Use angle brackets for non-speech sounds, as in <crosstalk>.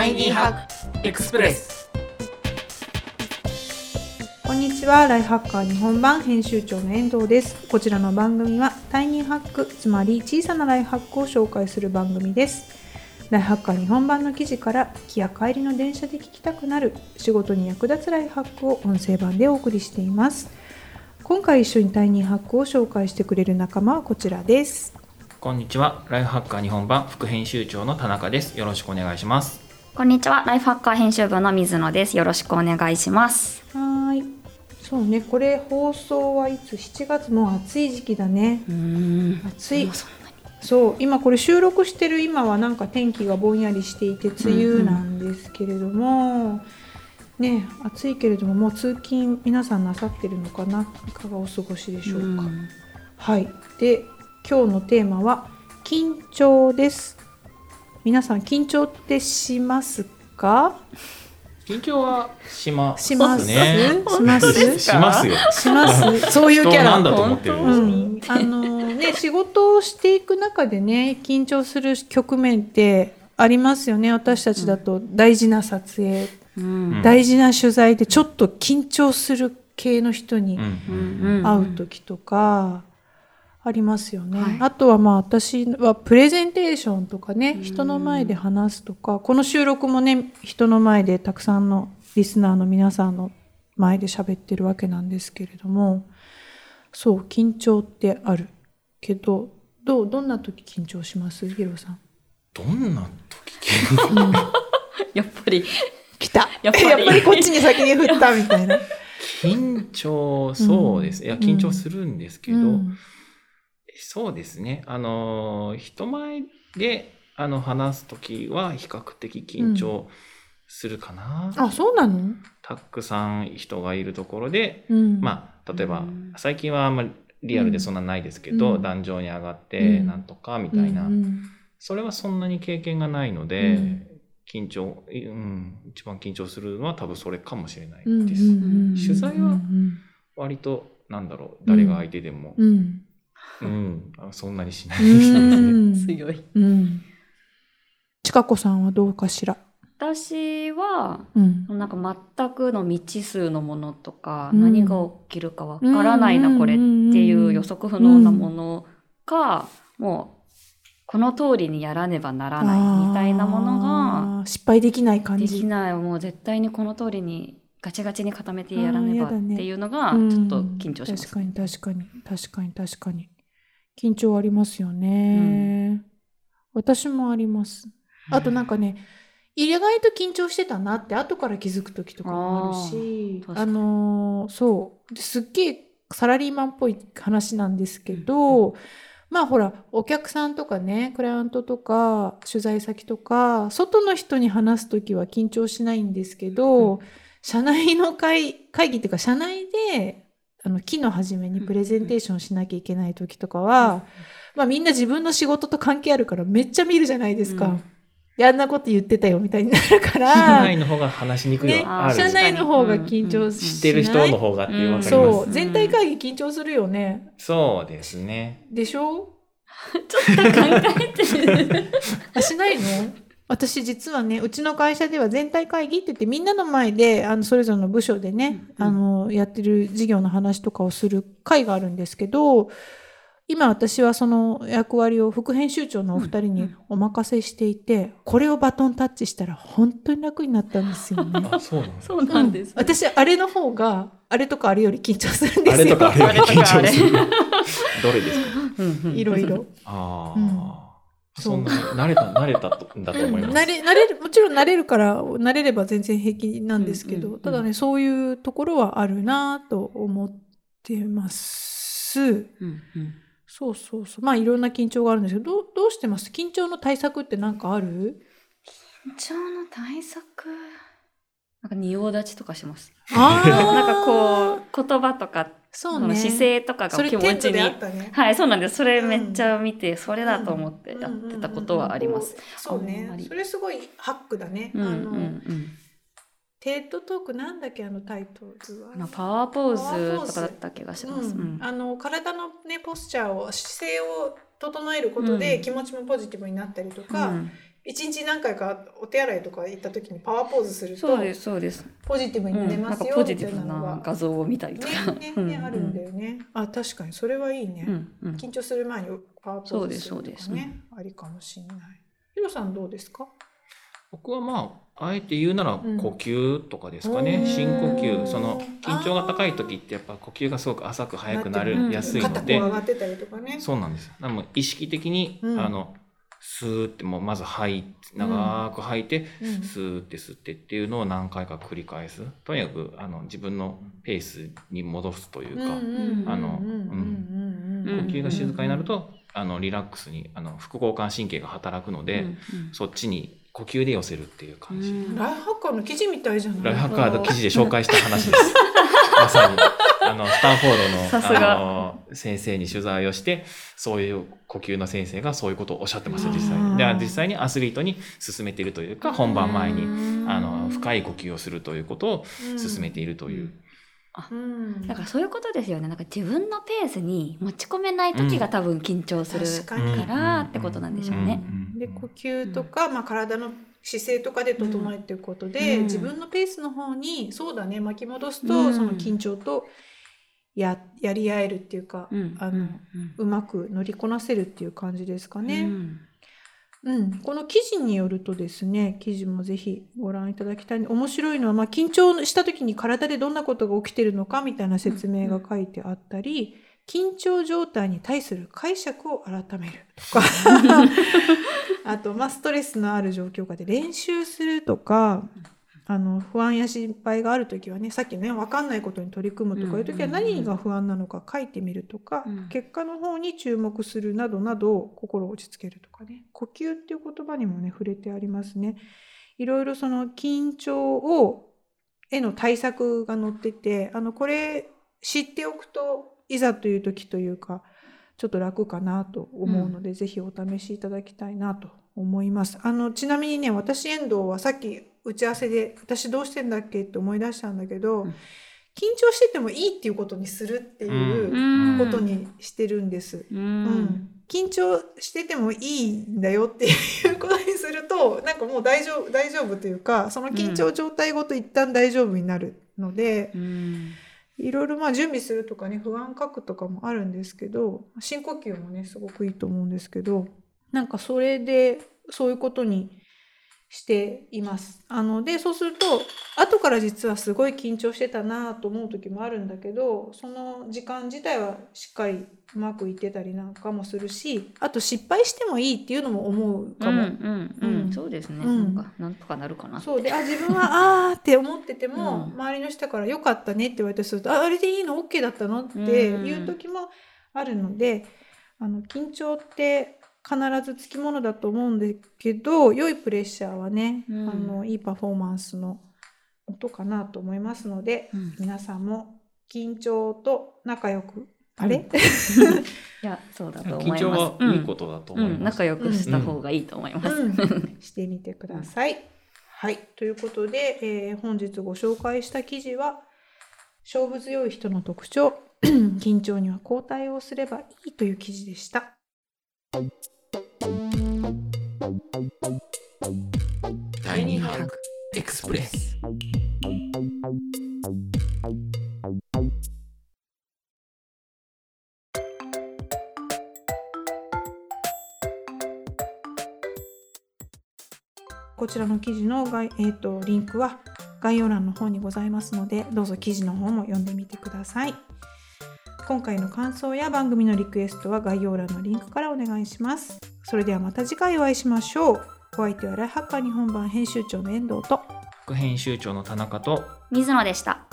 タイニーハックエクスプレスこんにちは。ライフハッカー日本版編集長の遠藤です。こちらの番組はタイニーハックつまり小さなライフハックを紹介する番組です。ライフハッカー日本版の記事から行きや帰りの電車で聞きたくなる仕事に役立つライフハックを音声版でお送りしています。今回一緒にタイニーハックを紹介してくれる仲間はこちらです。こんにちは。ライフハッカー日本版副編集長の田中です。よろしくお願いしますこんにちは。ライフハッカー編集部の水野です。よろしくお願いします。はい。そうね。これ放送はいつ？7月もう暑い時期だね。うん。暑い。そう。今これ収録してる今はなんか天気がぼんやりしていて梅雨なんですけれども、ね暑いけれどももう通勤皆さんなさってるのかな？いかがお過ごしでしょうか、うん。はい。で今日のテーマは緊張です皆さん緊張ってしますか？緊張はします。します。ね。します。します。よ。します。そういうキャラなんだと思ってるんですか、うん、あのね仕事をしていく中でね緊張する局面ってありますよね。私たちだと大事な撮影、うん。大事な取材でちょっと緊張する系の人にうんうんうん。会う時とかありますよね、はい。あとはまあ私はプレゼンテーションとかね人の前で話すとかこの収録もね人の前でたくさんのリスナーの皆さんの前で喋ってるわけなんですけれどもそう緊張ってあるけどどうどんな時緊張します？ヒロさん。どんな時緊張？<laughs> やっぱり。来た。やっぱり。やっぱりこっちに先に振ったみたいな。<laughs> 緊張そうです、いや緊張するんですけど、うんそうですね。あの人前であの話す時は比較的緊張するかな、あそうなの、たくさん人がいるところで、うん。まあ例えばうん。最近はあんまりリアルでそんなないですけど、うん。壇上に上がってうん。なんとかみたいな、うんそれはそんなに経験がないので、うん緊張、うん、一番緊張するのは多分それかもしれないうんです。取材はうん割となんだろう誰が相手でも、うんそんなにしないうですね。ん強いうん。ちかこさんはどうかしら？私はうん。なんか全くの未知数のものとか、うん何が起きるかわからないな、これっていう予測不能なものか、もうこの通りにやらねばならないみたいなものがが失敗できない感でじ。きないもう絶対にこの通りにガチガチに固めてやらねばっていうのがうんちょっと緊張します。確かに確かに確かに確かに緊張ありますよね。私もあります。あとなんかね。意外と緊張してたなって後から気づく時とかもあるしあのーそうですっげえサラリーマンっぽい話なんですけど、まあほらお客さんとかねクライアントとか取材先とか外の人に話す時は緊張しないんですけど、社内の会会議っていうか社内であの期の初めにプレゼンテーションしなきゃいけない時とかは、まあみんな自分の仕事と関係あるからめっちゃ見るじゃないですか。うん。であんなこと言ってたよみたいになるか社ら、内の方が話しにくいねのはある、社内の方が緊張しない、知ってる人の方がっていうわかります、そう。全体会議緊張するよね。そうですね。でしょ？<laughs> ちょっと考えてる。あしないの？私実はねうちの会社では全体会議って言ってみんなの前であのそれぞれの部署でね、うんあのやってる事業の話とかをする会があるんですけど今私はその役割を副編集長のお二人にお任せしていて、これをバトンタッチしたら本当に楽になったんですよね。<laughs> あそうなんですそうなんです。私あれの方があれとかあれより緊張するんですよ。あれとかあれより緊張する。<laughs> どれですか？うんうんいろいろ。ああ、うんそんな慣れた慣れたとだと思います、慣れ慣れるもちろん慣れるから慣れれば全然平気なんですけど、うんうんうん。ただねそういうところはあるなと思ってます。うんうん。そうそうそう。まあいろんな緊張があるんですけどどうどうしてます？緊張の対策って何かある？緊張の対策？なんか仁王立ちとかします。あ <laughs> なんかこう言葉とかそうね。姿勢とかが気持ちにね。はいそうなんです。それめっちゃ見て、それだと思ってやってたことはあります。そうね。それすごいハックだね。うんうんあのうん TED Talk なんだっけあのタイトルは？まあパワーポーズとかだった気がします。うん。うん。あの体の、ね、 posture を姿勢を整えることでうん。気持ちもポジティブになったりとか、うん一日何回かお手洗いとか行った時にパワーポーズするとそうですそうです。ポジティブになれうん、なんかますよ、ポジティブな画像を見たりとか。ねねうんねあるんだよね。あ確かにそれはいいね。うんうん緊張する前にパワーポーズするとかそうですそうねありかもしれない。ヒロさんどうですか？僕はまああえて言うならうん呼吸とかですかね、うん深呼吸その緊張が高い時ってやっぱ呼吸がすごく浅く速くなうんるやすい肩こうので、上がってたりとかね。そうなんです。なので意識的に、うんあのスーってもうまず吐い長く吐いて、うんスーって吸ってっていうのを何回か繰り返す。とにかくあの自分のペースに戻すというか、あのうんうん呼吸が静かになると、あのリラックスにあの副交感神経が働くので、うんうんそっちに呼吸で寄せるっていう感じ。うんライフハッカーの記事みたいじゃない？ライフハッカーの記事で紹介した話です。<laughs> まさに。あの、スタンフォードの、あの、先生に取材をして、そういう呼吸の先生がそういうことをおっしゃってますよ、実際に。で、実際にアスリートに進めているというか、本番前に、あの、深い呼吸をするということを進めているという。うん。だからそういうことですよね。なんか自分のペースに持ち込めない時が多分緊張する確からってことなんでしょうね。で呼吸とか、まあ、体の姿勢とかで整えていくことで、うん。自分のペースの方にそうだね巻き戻すと、うん。その緊張とややり合えるっていうか、うん。あのうまく乗りこなせるっていう感じですかうん。ね。うん、この記事によるとですね記事もぜひご覧いただきたい。面白いのは、まあ、緊張した時に体でどんなことが起きてるのかみたいな説明が書いてあったり、緊張状態に対する解釈を改めるとか。<laughs> あと、まあ、ストレスのある状況下で練習するとかあの不安や心配がある時はねさっきね分かんないことに取り組むとかいう時はうんうんうん何が不安なのか書いてみるとか、うん結果の方に注目するなどなど心を落ち着けるとかね呼吸っていう言葉にもね触れてありますね。いろいろその緊張をへの対策が載っててあのこれ知っておくといざという時というかちょっと楽かなと思うので、ぜひお試しいただきたいなと思います。あのちなみにね私遠藤はさっき打ち合わせで私どうしてんだっけって思い出したんだけど、うん。緊張しててもいいっていうことにするっていううん。ことにしてるんです。ううんん。緊張しててもいいんだよっていうことにすると <laughs> なんかもう大丈夫大丈夫というかその緊張状態ごと一旦大丈夫になるので、うん。いろいろまあ準備するとかね不安書くとかもあるんですけど深呼吸もねすごくいいと思うんですけど。なんかそれでそういうことにしています。あのでそうすると後から実はすごい緊張してたなと思う時もあるんだけどその時間自体はしっかりうまくいってたりなんかもするしあと失敗してもいいっていうのも思うかも。うんうんううんんそうですね。うんなんかなんとかなるかな。そうであ自分はあーって思ってても、うん周りの人から「よかったね」って言われてすると「ああれでいいの ?OK だったの?」っていう時もあるので、あの緊張って必ずつきものだと思うんだけど良いプレッシャーはね、うんあのいいパフォーマンスの音かなと思いますので、うん皆さんも緊張と仲良くあれ、<laughs> いやそうだと思い緊ます。張はいいことだとうんうん思います。仲良くした方がいいと思います。うん、してみてください。はい、ということで、えー本日ご紹介した記事は勝負強い人の特徴 <clears throat> 緊張にはこう対応すればいいという記事でした。第二ハークエクスプレス。こちらの記事の概、えー、とリンクは概要欄の方にございますのでどうぞ記事の方も読んでみてください。今回の感想や番組のリクエストは概要欄のリンクからお願いします。それではまた次回お会いしましょう。お相手はライハッカー日本版編集長の遠藤と副編集長の田中と水野でした。